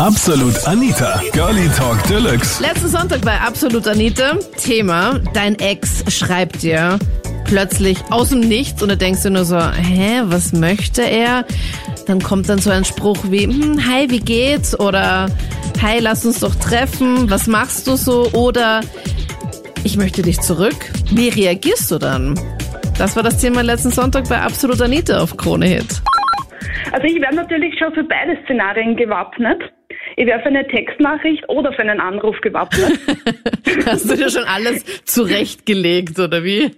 Absolut Anita, Girlie Talk Deluxe. Letzten Sonntag bei Absolut Anita. Thema, dein Ex schreibt dir plötzlich aus dem Nichts und du denkst dir nur so, hä, was möchte er? Dann kommt dann so ein Spruch wie, hm, hi, wie geht's? Oder hi, lass uns doch treffen, was machst du so? Oder ich möchte dich zurück. Wie reagierst du dann? Das war das Thema letzten Sonntag bei Absolut Anita auf Krone Hit. Also ich wäre natürlich schon für beide Szenarien gewappnet. Ich wäre für eine Textnachricht oder für einen Anruf gewappnet. Hast du dir schon alles zurechtgelegt, oder wie?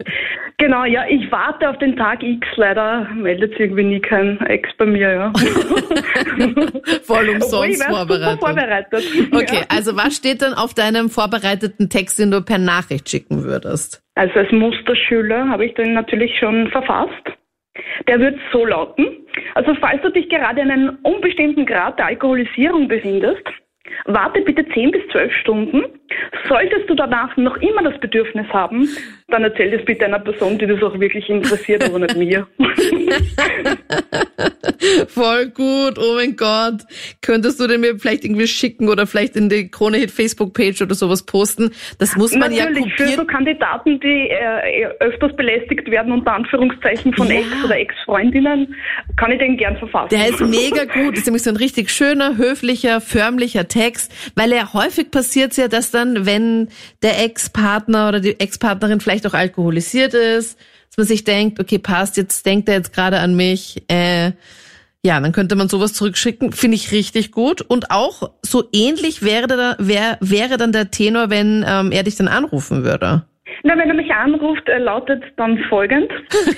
genau, ja, ich warte auf den Tag X. Leider meldet sich irgendwie nie kein Ex bei mir, ja. Voll umsonst vorbereitet. vorbereitet. Okay, Ja. also was steht denn auf deinem vorbereiteten Text, den du per Nachricht schicken würdest? Also als Musterschüler habe ich den natürlich schon verfasst. Der wird so lauten. Also falls du dich gerade in einem unbestimmten Grad der Alkoholisierung befindest, warte bitte 10 bis 12 Stunden. Solltest du danach noch immer das Bedürfnis haben, dann erzähl das bitte einer Person, die das auch wirklich interessiert, aber nicht mir. Voll gut, oh mein Gott. Könntest du den mir vielleicht irgendwie schicken oder vielleicht in die Krone Hit Facebook Page oder sowas posten? Das muss man Natürlich, ja für so kopieren. Kandidaten, die äh, öfters belästigt werden, unter Anführungszeichen von Ja. Ex- oder Ex-Freundinnen, kann ich den gern verfassen. Der ist mega gut. Das ist nämlich so ein richtig schöner, höflicher, förmlicher Text, weil er häufig passiert ja, dass dann, wenn der Ex-Partner oder die Ex-Partnerin vielleicht auch alkoholisiert ist, dass man sich denkt, okay, passt, jetzt denkt er jetzt gerade an mich, äh, ja, dann könnte man sowas zurückschicken. Finde ich richtig gut. Und auch so ähnlich wäre, da, wär, wäre dann der Tenor, wenn ähm, er dich dann anrufen würde. Na, wenn er mich anruft, äh, lautet dann folgend.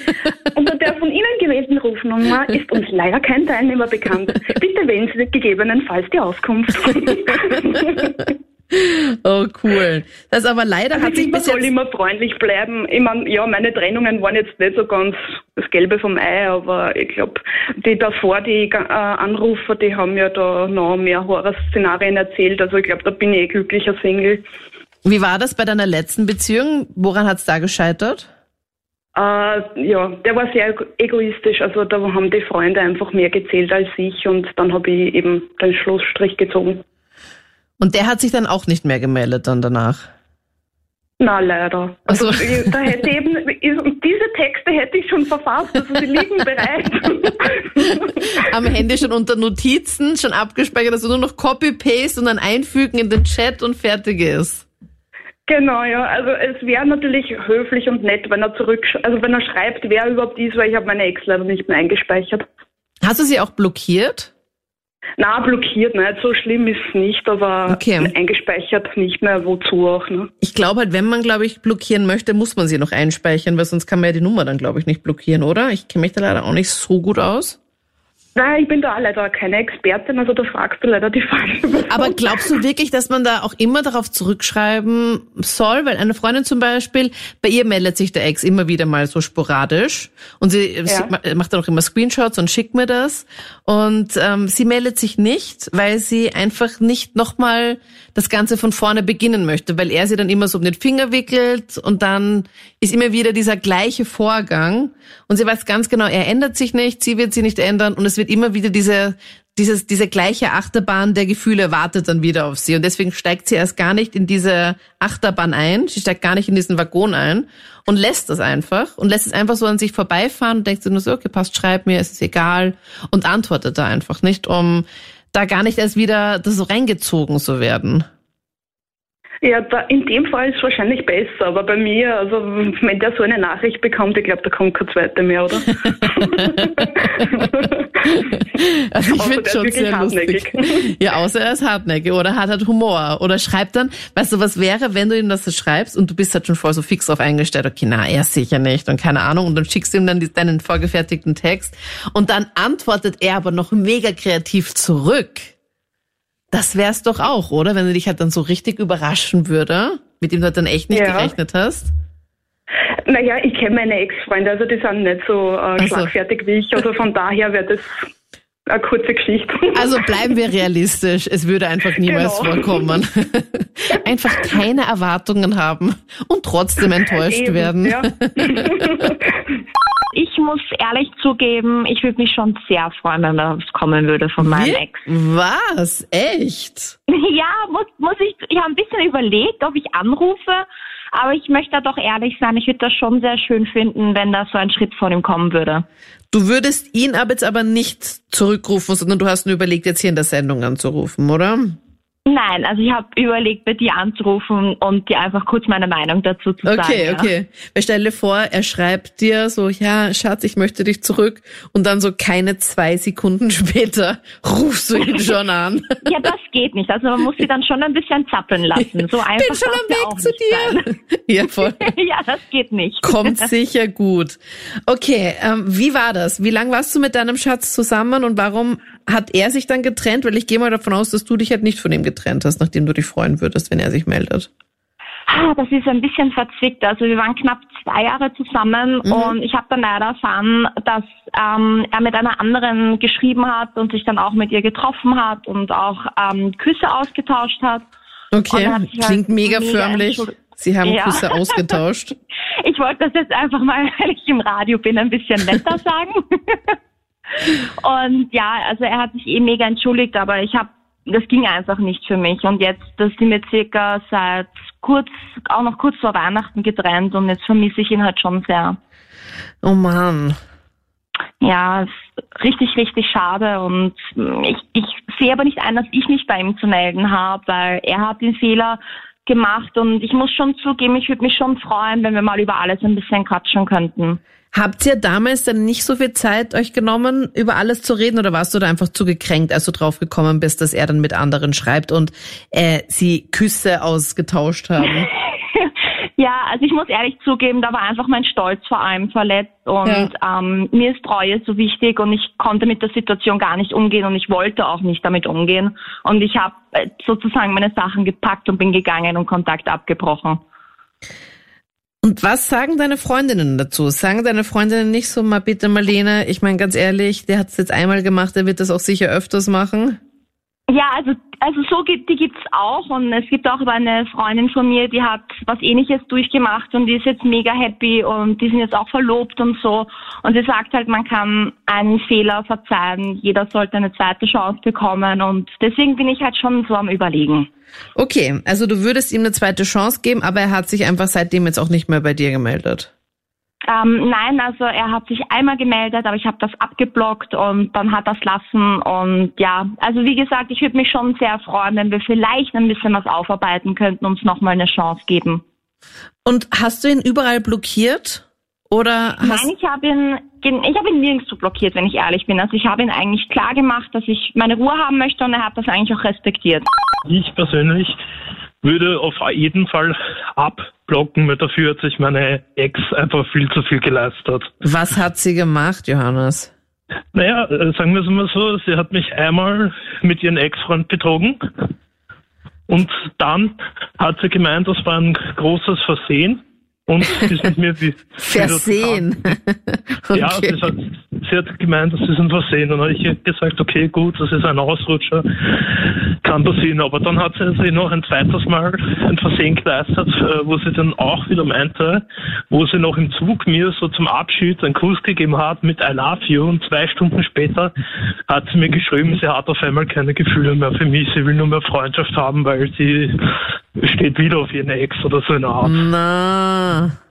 Unter der von Ihnen gewählten Rufnummer ist uns leider kein Teilnehmer bekannt. Bitte wählen Sie gegebenenfalls die Auskunft. Oh, cool. Das aber leider hat ich sich man bis soll jetzt... immer freundlich bleiben. Ich mein, ja, meine Trennungen waren jetzt nicht so ganz das Gelbe vom Ei, aber ich glaube, die davor, die äh, Anrufer, die haben ja da noch mehr Horrorszenarien erzählt. Also ich glaube, da bin ich eh glücklicher Single. Wie war das bei deiner letzten Beziehung? Woran hat's da gescheitert? Äh, ja, der war sehr ego- egoistisch. Also da haben die Freunde einfach mehr gezählt als ich und dann habe ich eben den Schlussstrich gezogen. Und der hat sich dann auch nicht mehr gemeldet dann danach. Na, leider. Also, Ach so. ich- da hätte eben, ich- diese Texte hätte ich schon verfasst, also sie liegen bereit. Am Handy schon unter Notizen, schon abgespeichert, du nur noch Copy-Paste und dann einfügen in den Chat und fertig ist. genau, ja. Also es wäre natürlich höflich und nett, wenn er zurück, also wenn er schreibt, wer überhaupt ist, weil ich habe meine Ex leider nicht mehr eingespeichert. Hast du sie auch blockiert? Na, blockiert nicht, so schlimm ist es nicht, aber Okay. eingespeichert nicht mehr, wozu auch, ne? Ich glaube halt, wenn man, glaube ich, blockieren möchte, muss man sie noch einspeichern, weil sonst kann man ja die Nummer dann, glaube ich, nicht blockieren, oder? Ich kenne mich da leider auch nicht so gut aus. Nein, ich bin da leider keine Expertin, also da fragst du leider die falsche Person. Aber glaubst du wirklich, dass man da auch immer darauf zurückschreiben soll? Weil eine Freundin zum Beispiel, bei ihr meldet sich der Ex immer wieder mal so sporadisch und sie, sie ma- macht dann auch immer Screenshots und schickt mir das. Und ähm, sie meldet sich nicht, weil sie einfach nicht nochmal das Ganze von vorne beginnen möchte, weil er sie dann immer so um den Finger wickelt und dann ist immer wieder dieser gleiche Vorgang und sie weiß ganz genau, er ändert sich nicht, sie wird sie nicht ändern und es wird immer wieder diese dieses, diese gleiche Achterbahn der Gefühle wartet dann wieder auf sie. Und deswegen steigt sie erst gar nicht in diese Achterbahn ein. Sie steigt gar nicht in diesen Waggon ein und lässt das einfach und lässt es einfach so an sich vorbeifahren und denkt sich nur so, okay, passt, schreib mir, es ist egal und antwortet da einfach nicht, um da gar nicht erst wieder so reingezogen zu werden. Ja, da, in dem Fall ist es wahrscheinlich besser, aber bei mir, also wenn der so eine Nachricht bekommt, ich glaube, da kommt keine zweite mehr, oder? Also ich finde schon sehr lustig. hartnäckig. Ja, außer er ist hartnäckig oder hat halt Humor oder schreibt dann, weißt du, was wäre, wenn du ihm das so schreibst und du bist halt schon voll so fix drauf eingestellt, okay, na, er sicher nicht und keine Ahnung und dann schickst du ihm dann deinen vorgefertigten Text und dann antwortet er aber noch mega kreativ zurück. Das wär's doch auch, oder? Wenn du dich halt dann so richtig überraschen würde, mit dem du halt dann echt nicht Ja. gerechnet hast. naja, ich kenne meine Ex-Freunde, also die sind nicht so äh, schlagfertig wie ich, also von daher wäre das eine kurze Geschichte. Also bleiben wir realistisch. Es würde einfach niemals Genau. vorkommen. Einfach keine Erwartungen haben und trotzdem enttäuscht Eben, werden. Ja. ich muss ehrlich zugeben, ich würde mich schon sehr freuen, wenn das kommen würde von meinem Wie? Ex. Was? Echt? Ja, muss, muss ich, ich habe ein bisschen überlegt, ob ich anrufe, aber ich möchte da doch ehrlich sein, ich würde das schon sehr schön finden, wenn da so ein Schritt von ihm kommen würde. Du würdest ihn aber jetzt aber nicht zurückrufen, sondern du hast nur überlegt, jetzt hier in der Sendung anzurufen, oder? Nein, also ich habe überlegt, bei dir anzurufen und dir einfach kurz meine Meinung dazu zu sagen. Okay, ja. okay. Weil stell dir vor, er schreibt dir so, ja, Schatz, ich möchte dich zurück. Und dann so keine zwei Sekunden später rufst du ihn schon an. Ja, das geht nicht. Also man muss sie dann schon ein bisschen zappeln lassen. So einfach Bin schon am Weg zu dir. Ja, voll. Ja, das geht nicht. Kommt sicher gut. Okay, ähm, wie war das? Wie lang warst du mit deinem Schatz zusammen und warum hat er sich dann getrennt? Weil ich gehe mal davon aus, dass du dich halt nicht von ihm getrennt hast, nachdem du dich freuen würdest, wenn er sich meldet. Ah, Das ist ein bisschen verzwickt. Also wir waren knapp zwei Jahre zusammen Mhm. und ich habe dann leider erfahren, dass ähm, er mit einer anderen geschrieben hat und sich dann auch mit ihr getroffen hat und auch ähm, Küsse ausgetauscht hat. Okay, hat halt klingt mega mega förmlich. Sie haben Ja. Küsse ausgetauscht. Ich wollte das jetzt einfach mal, weil ich im Radio bin, ein bisschen netter sagen. und ja, also er hat sich eh mega entschuldigt, aber ich habe, das ging einfach nicht für mich. Und jetzt, das sind wir circa seit kurz, auch noch kurz vor Weihnachten getrennt und jetzt vermisse ich ihn halt schon sehr. Oh Mann. Ja, richtig, richtig schade und ich, ich sehe aber nicht ein, dass ich mich bei ihm zu melden habe, weil er hat den Fehler gemacht und ich muss schon zugeben, ich würde mich schon freuen, wenn wir mal über alles ein bisschen quatschen könnten. Habt ihr damals dann nicht so viel Zeit euch genommen, über alles zu reden oder warst du da einfach zu gekränkt, als du drauf gekommen bist, dass er dann mit anderen schreibt und äh, sie Küsse ausgetauscht haben? Ja, also ich muss ehrlich zugeben, da war einfach mein Stolz vor allem verletzt und ähm, mir ist Treue so wichtig und ich konnte mit der Situation gar nicht umgehen und ich wollte auch nicht damit umgehen und ich habe äh, sozusagen meine Sachen gepackt und bin gegangen und Kontakt abgebrochen. Und was sagen deine Freundinnen dazu? Sagen deine Freundinnen nicht so, mal bitte Marlene, ich meine ganz ehrlich, der hat es jetzt einmal gemacht, der wird das auch sicher öfters machen? Ja, also also so gibt die gibt's auch und es gibt auch eine Freundin von mir, die hat was Ähnliches durchgemacht und die ist jetzt mega happy und die sind jetzt auch verlobt und so und sie sagt halt, man kann einen Fehler verzeihen, jeder sollte eine zweite Chance bekommen und deswegen bin ich halt schon so am Überlegen. Okay, also du würdest ihm eine zweite Chance geben, aber er hat sich einfach seitdem jetzt auch nicht mehr bei dir gemeldet. Ähm, nein, also er hat sich einmal gemeldet, aber ich habe das abgeblockt und dann hat er es lassen und ja, also wie gesagt, ich würde mich schon sehr freuen, wenn wir vielleicht ein bisschen was aufarbeiten könnten, uns nochmal eine Chance geben. Und hast du ihn überall blockiert? Oder hast Nein, ich habe ihn, ich habe ihn nirgendwo blockiert, wenn ich ehrlich bin. Also ich habe ihn eigentlich klar gemacht, dass ich meine Ruhe haben möchte und er hat das eigentlich auch respektiert. Ich persönlich würde auf jeden Fall abblocken, weil dafür hat sich meine Ex einfach viel zu viel geleistet. was hat sie gemacht, Johannes? Naja, äh, sagen wir es mal so, sie hat mich einmal mit ihrem Ex-Freund betrogen und dann hat sie gemeint, das war ein großes Versehen und ist mit mir wie Versehen. Ja, sie hat, sie hat gemeint, das ist ein Versehen. Und dann habe ich gesagt, okay, gut, das ist ein Ausrutscher, kann passieren. Aber dann hat sie sich noch ein zweites Mal ein Versehen geleistet, äh, wo sie dann auch wieder meinte, wo sie noch im Zug mir so zum Abschied einen Kuss gegeben hat mit I love you. Und zwei Stunden später hat sie mir geschrieben, sie hat auf einmal keine Gefühle mehr für mich. Sie will nur mehr Freundschaft haben, weil sie steht wieder auf ihren Ex oder so eine Art. Na.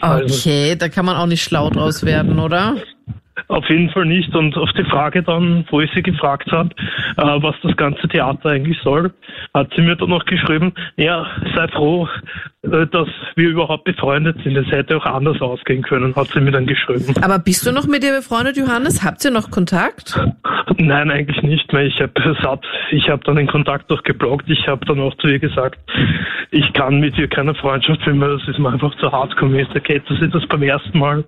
Also- Okay, da kann man auch nicht schlau draus werden, oder? Auf jeden Fall nicht. Und auf die Frage dann, wo ich sie gefragt habe, äh, was das ganze Theater eigentlich soll, hat sie mir dann noch geschrieben, ja, sei froh, äh, dass wir überhaupt befreundet sind. Es hätte auch anders ausgehen können, hat sie mir dann geschrieben. Aber bist du noch mit ihr befreundet, Johannes? Habt ihr noch Kontakt? Nein, eigentlich nicht mehr. Ich habe. Ich habe dann den Kontakt auch geblockt. Ich habe dann auch zu ihr gesagt, ich kann mit ihr keine Freundschaft weil das ist mir einfach zu hart gewesen. Okay, hätte sie das beim ersten Mal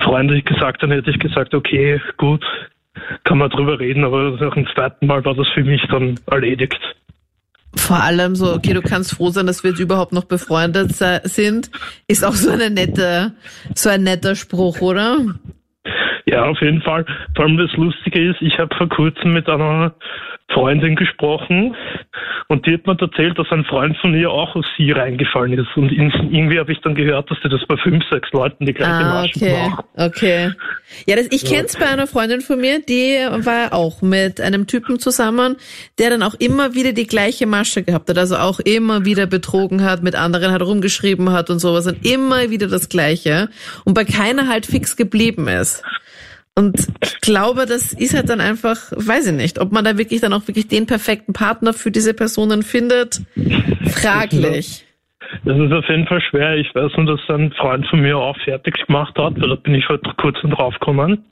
freundlich gesagt, dann hätte ich gesagt, okay, gut, kann man drüber reden, aber nach dem zweiten Mal war das für mich dann erledigt. Vor allem so, okay, du kannst froh sein, dass wir jetzt überhaupt noch befreundet sind, ist auch so eine nette, so ein netter Spruch, oder? Ja, auf jeden Fall. Vor allem das Lustige ist, ich habe vor kurzem mit einer Freundin gesprochen Und die hat mir erzählt, dass ein Freund von ihr auch auf sie reingefallen ist. Und irgendwie habe ich dann gehört, dass sie das bei fünf, sechs Leuten die gleiche ah, Masche okay. macht. Okay. Ja, das, ich Ja. kenn's bei einer Freundin von mir, die war auch mit einem Typen zusammen, der dann auch immer wieder die gleiche Masche gehabt hat, also auch immer wieder betrogen hat, mit anderen hat rumgeschrieben hat und sowas und immer wieder das Gleiche und bei keiner halt fix geblieben ist. Und ich glaube, das ist halt dann einfach, weiß ich nicht, ob man da wirklich dann auch wirklich den perfekten Partner für diese Personen findet, fraglich. Das ist auf jeden Fall schwer. Ich weiß nur, dass ein Freund von mir auch fertig gemacht hat, weil da bin ich halt kurz drauf gekommen.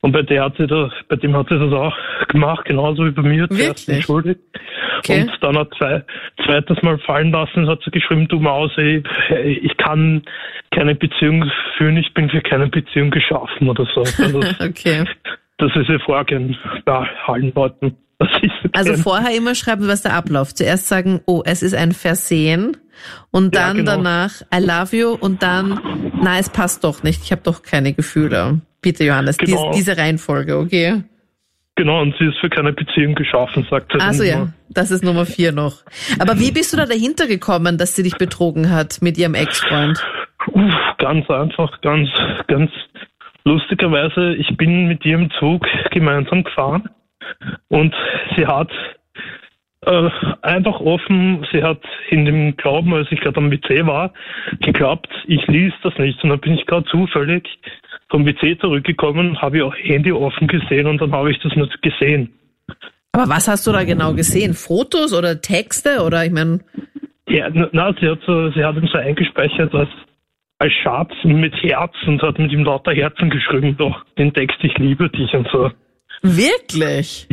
Und bei der hat sie das, bei dem hat sie das auch gemacht, genauso wie bei mir, zuerst Wirklich? entschuldigt. Okay. Und dann hat zwei, zweites Mal fallen lassen, hat sie geschrieben, du Maus, ey, ich kann keine Beziehung führen, ich bin für keine Beziehung geschaffen oder so. Also, Okay. das ist ihr Vorgehen bei allen Leuten. Also vorher immer schreiben, was der Ablauf. Zuerst sagen, oh, es ist ein Versehen und Ja, dann genau. danach I love you und dann, na, es passt doch nicht. Ich habe doch keine Gefühle. Bitte, Johannes, dies, Genau. diese Reihenfolge, okay? Genau, und sie ist für keine Beziehung geschaffen, sagt sie. Also ja, das ist Nummer vier noch. Aber wie bist du da dahinter gekommen, dass sie dich betrogen hat mit ihrem Ex-Freund? Uff, ganz einfach, ganz, ganz lustigerweise, ich bin mit ihr im Zug gemeinsam gefahren und sie hat äh, einfach offen, sie hat in dem Glauben, als ich gerade am WC war, geglaubt, ich lies das nicht. Und dann bin ich gerade zufällig vom WC zurückgekommen, habe ihr Handy offen gesehen und dann habe ich das nicht gesehen. Aber was hast du da genau gesehen? Fotos oder Texte oder ich meine, Ja, na, na, sie hat so, sie hat ihm so eingespeichert als, als Schatz mit Herz und hat mit ihm lauter Herzen geschrieben, doch den Text Ich liebe dich und so. wirklich?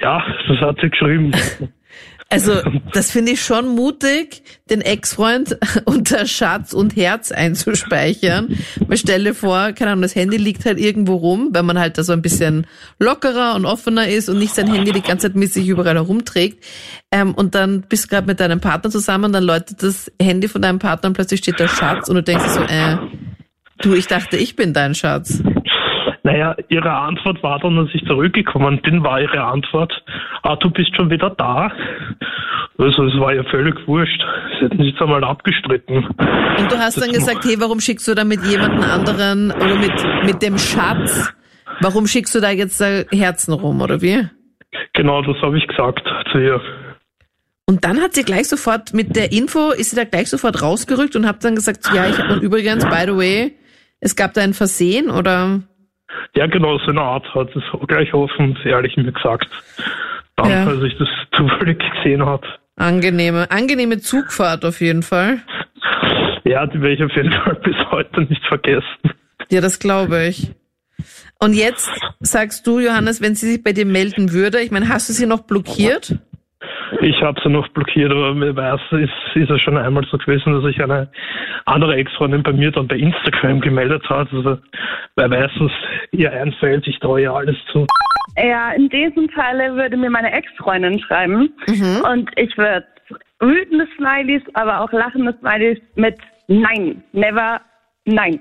Ja, das hat sie geschrieben. Also, das finde ich schon mutig, den Ex-Freund unter Schatz und Herz einzuspeichern. Man stelle vor, keine Ahnung, das Handy liegt halt irgendwo rum, wenn man halt da so ein bisschen lockerer und offener ist und nicht sein Handy die ganze Zeit mit sich überall herumträgt. Ähm, und dann bist du gerade mit deinem Partner zusammen, dann läutet das Handy von deinem Partner und plötzlich steht da Schatz und du denkst so, äh, du, ich dachte, ich bin dein Schatz. Naja, ihre Antwort war dann, als ich zurückgekommen bin, war ihre Antwort, ah, du bist schon wieder da. Also es war ja völlig wurscht. Sie hätten sich einmal abgestritten. Und du hast dann gesagt, hey, warum schickst du da mit jemandem anderen oder mit, mit dem Schatz? Warum schickst du da jetzt äh, Herzen rum, oder wie? Genau, das habe ich gesagt zu ihr. Und dann hat sie gleich sofort mit der Info, ist sie da gleich sofort rausgerückt und hat dann gesagt, ja, ich habe und übrigens, by the way, es gab da ein Versehen oder? Ja, genau, so eine Art hat es gleich offen und ehrlich mir gesagt. Dann, Ja. als ich das zufällig gesehen habe. Angenehme, angenehme Zugfahrt auf jeden Fall. Ja, die werde ich auf jeden Fall bis heute nicht vergessen. Ja, das glaube ich. Und jetzt sagst du, Johannes, wenn sie sich bei dir melden würde, ich meine, hast du sie noch blockiert? Ich habe sie noch blockiert, aber mir weiß, ist, ist es schon einmal so gewesen, dass sich eine andere Ex-Freundin bei mir dann bei Instagram gemeldet hat. Also wer weiß, was ihr einfällt, ich traue ihr alles zu. Ja, in diesem Falle würde mir meine Ex-Freundin schreiben Mhm. und ich würde wütende Smileys, aber auch lachende Smileys mit Nein, never, Nein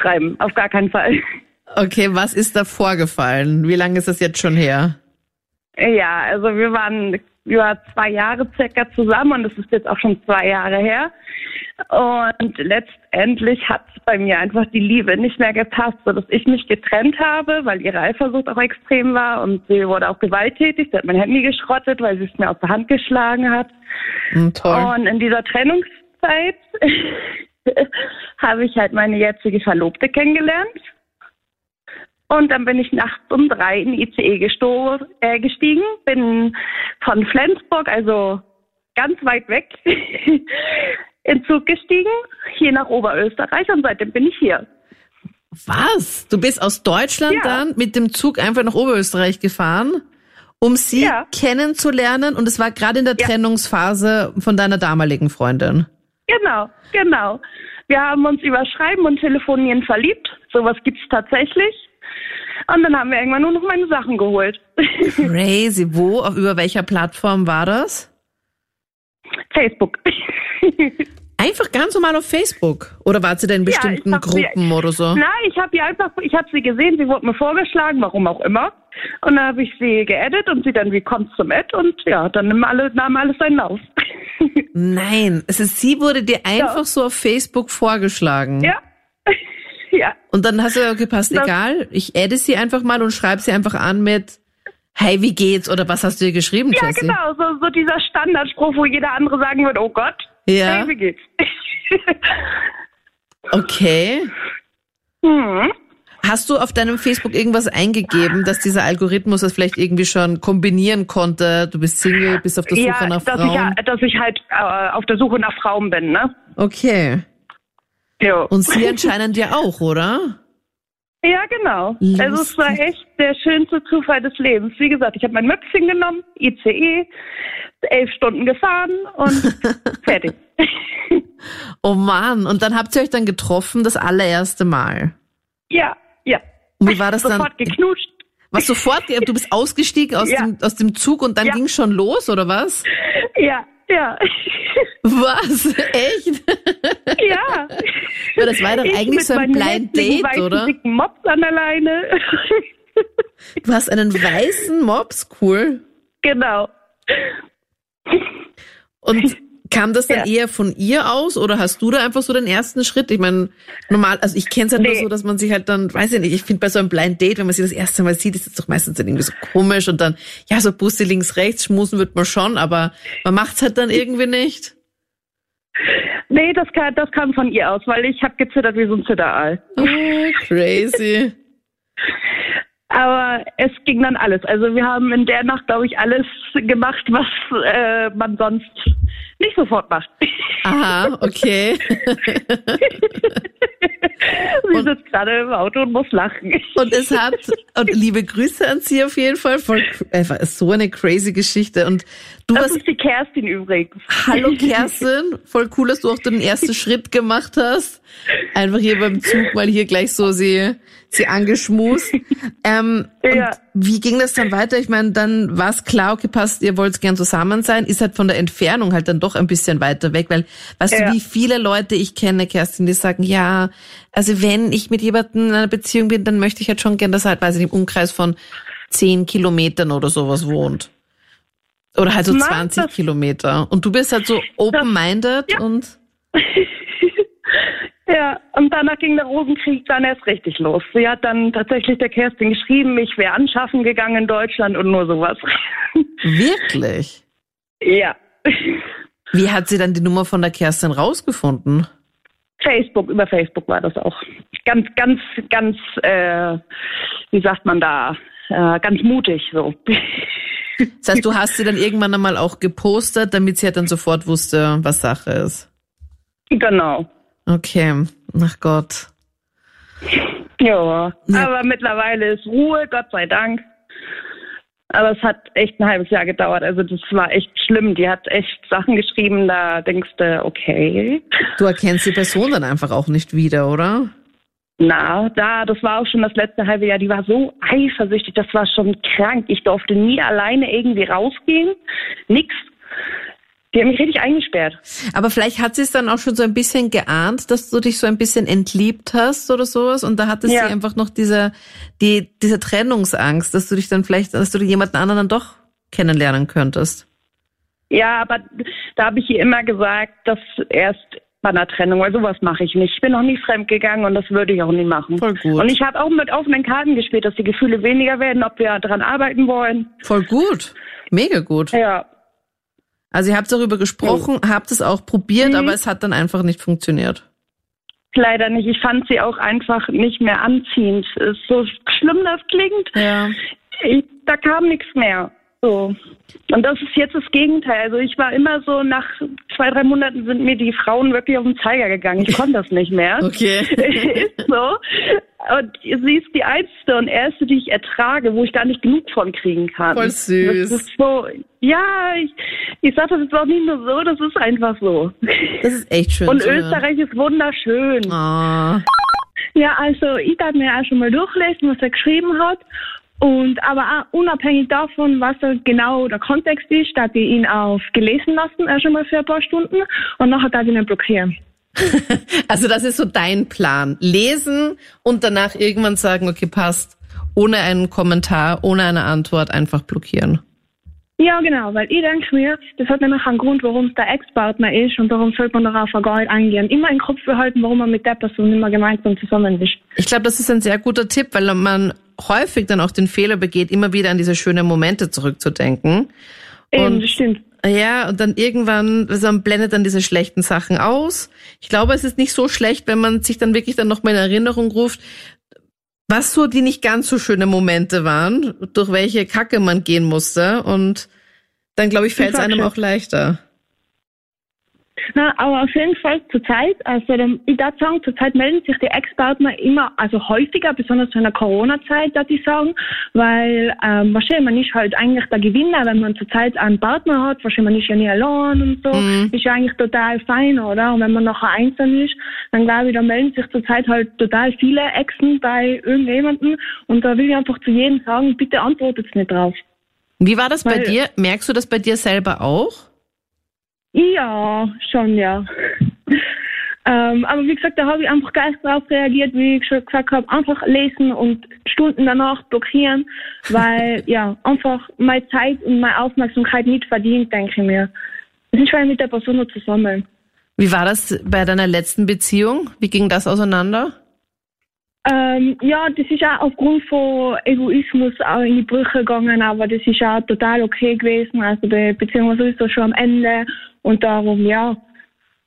schreiben. Auf gar keinen Fall. Okay, was ist da vorgefallen? Wie lange ist das jetzt schon her? Ja, also wir waren über zwei Jahre circa zusammen und das ist jetzt auch schon zwei Jahre her. Und letztendlich hat bei mir einfach die Liebe nicht mehr gepasst, sodass ich mich getrennt habe, weil ihre Eifersucht auch extrem war und sie wurde auch gewalttätig. Sie hat mein Handy geschrottet, weil sie es mir aus der Hand geschlagen hat. Toll. Und in dieser Trennungszeit habe ich halt meine jetzige Verlobte kennengelernt. Und dann bin ich nachts um drei in ICE gesto äh, gestiegen, bin von Flensburg, also ganz weit weg, in Zug gestiegen, hier nach Oberösterreich und seitdem bin ich hier. Was? Du bist aus Deutschland Ja. dann mit dem Zug einfach nach Oberösterreich gefahren, um sie Ja. kennenzulernen und es war gerade in der Ja. Trennungsphase von deiner damaligen Freundin. Genau, genau. Wir haben uns über Schreiben und Telefonieren verliebt. Sowas gibt's tatsächlich. Und dann haben wir irgendwann nur noch meine Sachen geholt. Crazy. Wo? Auf über welcher Plattform war das? Facebook. Einfach ganz normal auf Facebook. Oder wart sie denn in Ja, bestimmten sie- Gruppen oder so? Nein, ich habe einfach, ich habe sie gesehen, sie wurde mir vorgeschlagen, warum auch immer. Und dann habe ich sie geedit und sie dann, wie kommt zum Ad? Und ja, dann nahm, alle, nahm alles seinen Lauf. Nein, es ist, sie wurde dir einfach ja. so auf Facebook vorgeschlagen. Ja. Ja. Und dann hast du ja gepasst, egal, ich adde sie einfach mal und schreibe sie einfach an mit Hey, wie geht's? Oder was hast du ihr geschrieben, Ja, Jessie? genau, so, so dieser Standardspruch, wo jeder andere sagen würde, oh Gott, ja. hey, wie geht's? okay. Hm. Hast du auf deinem Facebook irgendwas eingegeben, dass dieser Algorithmus das vielleicht irgendwie schon kombinieren konnte? Du bist Single, bist auf der Suche ja, nach dass Frauen? Ich, dass ich halt äh, auf der Suche nach Frauen bin, ne? Okay. Ja. Und sie anscheinend ja auch, oder? Ja, genau. Lustig. Also es war echt der schönste Zufall des Lebens. Wie gesagt, ich habe mein Möpfchen genommen, ICE, elf Stunden gefahren und fertig. oh Mann, und dann habt ihr euch dann getroffen, das allererste Mal? Ja, ja. Und wie war das sofort dann? Sofort geknutscht. Was sofort? Du bist ausgestiegen aus, ja. dem, aus dem Zug und dann ja. ging schon los, oder was? Ja, ja. Was? Echt? Ja. ja das war doch ich eigentlich so ein Blind Date, oder? Dicken Mops an der Leine. Du hast einen weißen Mops, cool. Genau. Und kam das dann ja. eher von ihr aus oder hast du da einfach so den ersten Schritt? Ich meine, normal, also ich kenne es halt nee. nur so, dass man sich halt dann, weiß ich nicht, ich finde bei so einem Blind Date, wenn man sie das erste Mal sieht, ist es doch meistens dann irgendwie so komisch und dann, ja, so Busse links, rechts, schmusen wird man schon, aber man macht's halt dann irgendwie nicht. Nee, das kam, das kam von ihr aus, weil ich habe gezittert wie so ein Zitteraal. Oh, crazy. Aber es ging dann alles. Also wir haben in der Nacht, glaube ich, alles gemacht, was äh, man sonst nicht sofort macht. Aha, okay. sie sitzt gerade im Auto und muss lachen. Und es hat, und liebe Grüße an Sie auf jeden Fall, voll, einfach so eine crazy Geschichte. Und du das warst, ist die Kerstin übrigens. Hallo Kerstin, voll cool, dass du auch den ersten Schritt gemacht hast. Einfach hier beim Zug mal hier gleich so sie, sie angeschmust. Ähm, ja. Und wie ging das dann weiter? Ich meine, dann war es klar, okay, passt, ihr wollt gern zusammen sein, ist halt von der Entfernung halt dann doch ein bisschen weiter weg, weil weißt ja. du, wie viele Leute ich kenne, Kerstin, die sagen, ja, also wenn ich mit jemandem in einer Beziehung bin, dann möchte ich halt schon gern, dass er halt, weiß ich, im Umkreis von zehn Kilometern oder sowas wohnt. Oder halt so Mann, 20 Kilometer. Und du bist halt so open-minded ja. und Ja, und danach ging der Rosenkrieg dann erst richtig los. Sie hat dann tatsächlich der Kerstin geschrieben, ich wäre anschaffen gegangen in Deutschland und nur sowas. Wirklich? Ja. Wie hat sie dann die Nummer von der Kerstin rausgefunden? Facebook, über Facebook war das auch. Ganz, ganz, ganz, äh, wie sagt man da, äh, ganz mutig so. Das heißt, du hast sie dann irgendwann einmal auch gepostet, damit sie halt dann sofort wusste, was Sache ist. Genau. Okay, ach Gott. Ja, ja, aber mittlerweile ist Ruhe, Gott sei Dank. Aber es hat echt ein halbes Jahr gedauert. Also das war echt schlimm. Die hat echt Sachen geschrieben, da denkst du, okay. Du erkennst die Person dann einfach auch nicht wieder, oder? Na, da, das war auch schon das letzte halbe Jahr. Die war so eifersüchtig, das war schon krank. Ich durfte nie alleine irgendwie rausgehen. Nix. Die haben mich richtig eingesperrt. Aber vielleicht hat sie es dann auch schon so ein bisschen geahnt, dass du dich so ein bisschen entliebt hast oder sowas. Und da hatte ja. sie einfach noch diese, die, diese Trennungsangst, dass du dich dann vielleicht, dass du jemanden anderen dann doch kennenlernen könntest. Ja, aber da habe ich ihr immer gesagt, dass erst bei einer Trennung, weil sowas mache ich nicht. Ich bin noch nie fremd gegangen und das würde ich auch nie machen. Voll gut. Und ich habe auch mit offenen Karten gespielt, dass die Gefühle weniger werden, ob wir daran arbeiten wollen. Voll gut. Mega gut. Ja. Also ihr habt darüber gesprochen, oh. habt es auch probiert, mhm. aber es hat dann einfach nicht funktioniert. Leider nicht. Ich fand sie auch einfach nicht mehr anziehend. Ist so schlimm das klingt. Ja. Ich, da kam nichts mehr. So. Und das ist jetzt das Gegenteil. Also ich war immer so, nach zwei, drei Monaten sind mir die Frauen wirklich auf den Zeiger gegangen. Ich konnte das nicht mehr. Okay. ist so. Und sie ist die einzige und erste, die ich ertrage, wo ich gar nicht genug von kriegen kann. Voll süß. Das ist so, ja, ich, ich sage das jetzt auch nicht nur so, das ist einfach so. Das ist echt schön. Und Österreich ist wunderschön. Oh. Ja, also ich darf mir auch schon mal durchlesen, was er geschrieben hat. Und aber auch unabhängig davon, was da genau der Kontext ist, da ich ihn auf gelesen lassen, auch schon mal für ein paar Stunden und nachher darf ich ihn blockieren. also das ist so dein Plan. Lesen und danach irgendwann sagen, okay, passt. ohne einen Kommentar, ohne eine Antwort einfach blockieren. Ja, genau, weil ich denke mir, das hat nämlich einen Grund, warum es der Ex-Partner ist und darum sollte man darauf gar nicht eingehen. Immer im Kopf behalten, warum man mit der Person mehr gemeinsam zusammen ist. Ich glaube, das ist ein sehr guter Tipp, weil man häufig dann auch den Fehler begeht, immer wieder an diese schönen Momente zurückzudenken. Eben, und, das stimmt. Ja, und dann irgendwann, also man blendet dann diese schlechten Sachen aus. Ich glaube, es ist nicht so schlecht, wenn man sich dann wirklich dann nochmal in Erinnerung ruft, was so die nicht ganz so schöne Momente waren, durch welche Kacke man gehen musste. Und dann, glaube ich, fällt es einem auch leichter. Na, aber auf jeden Fall zurzeit, also ich darf sagen, zurzeit melden sich die Ex-Partner immer, also häufiger, besonders in der Corona-Zeit, darf ich sagen, weil ähm, wahrscheinlich man ist halt eigentlich der Gewinner, wenn man zurzeit einen Partner hat, wahrscheinlich man ist ja nie allein und so, mhm. ist ja eigentlich total fein, oder? Und wenn man nachher einsam ist, dann glaube ich, da melden sich zurzeit halt total viele Exen bei irgendjemandem und da will ich einfach zu jedem sagen, bitte antwortet nicht drauf. Wie war das weil, bei dir? Merkst du das bei dir selber auch? Ja, schon, ja. ähm, aber wie gesagt, da habe ich einfach gleich darauf reagiert, wie ich schon gesagt habe, einfach lesen und Stunden danach blockieren, weil ja, einfach meine Zeit und meine Aufmerksamkeit nicht verdient, denke ich mir. Es ist schon mit der Person nur zusammen. Wie war das bei deiner letzten Beziehung? Wie ging das auseinander? Ähm, ja, das ist auch aufgrund von Egoismus auch in die Brüche gegangen, aber das ist auch total okay gewesen. Also die Beziehung war sowieso schon am Ende und darum, ja,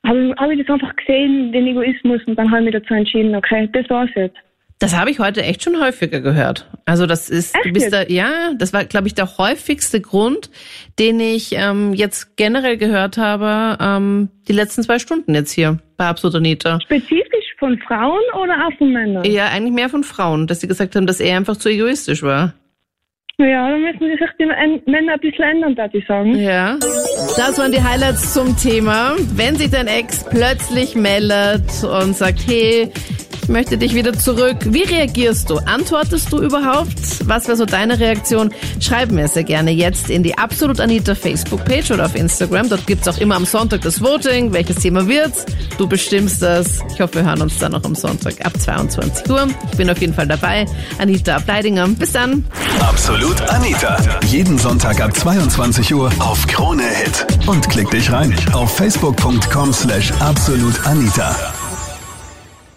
habe hab ich das einfach gesehen, den Egoismus, und dann habe ich mich dazu entschieden, okay, das war's jetzt. Das habe ich heute echt schon häufiger gehört. Also das ist, echt du bist da, ja, das war, glaube ich, der häufigste Grund, den ich ähm, jetzt generell gehört habe, ähm, die letzten zwei Stunden jetzt hier bei Absolut Anita. Spezifisch von Frauen oder auch von Männern? Ja, eigentlich mehr von Frauen, dass sie gesagt haben, dass er einfach zu egoistisch war. Ja, dann müssen sich die Männer ein bisschen ändern, würde ich sagen. Ja. Das waren die Highlights zum Thema. Wenn sich dein Ex plötzlich meldet und sagt, hey, möchte dich wieder zurück. Wie reagierst du? Antwortest du überhaupt? Was wäre so deine Reaktion? Schreib mir sehr gerne jetzt in die Absolut Anita Facebook-Page oder auf Instagram. Dort gibt's auch immer am Sonntag das Voting. Welches Thema wird's? Du bestimmst das. Ich hoffe, wir hören uns dann noch am Sonntag ab 22 Uhr. Ich bin auf jeden Fall dabei. Anita Ableidinger. Bis dann. Absolut Anita. Jeden Sonntag ab 22 Uhr auf Krone Hit. Und klick dich rein auf facebook.com slash absolutanita.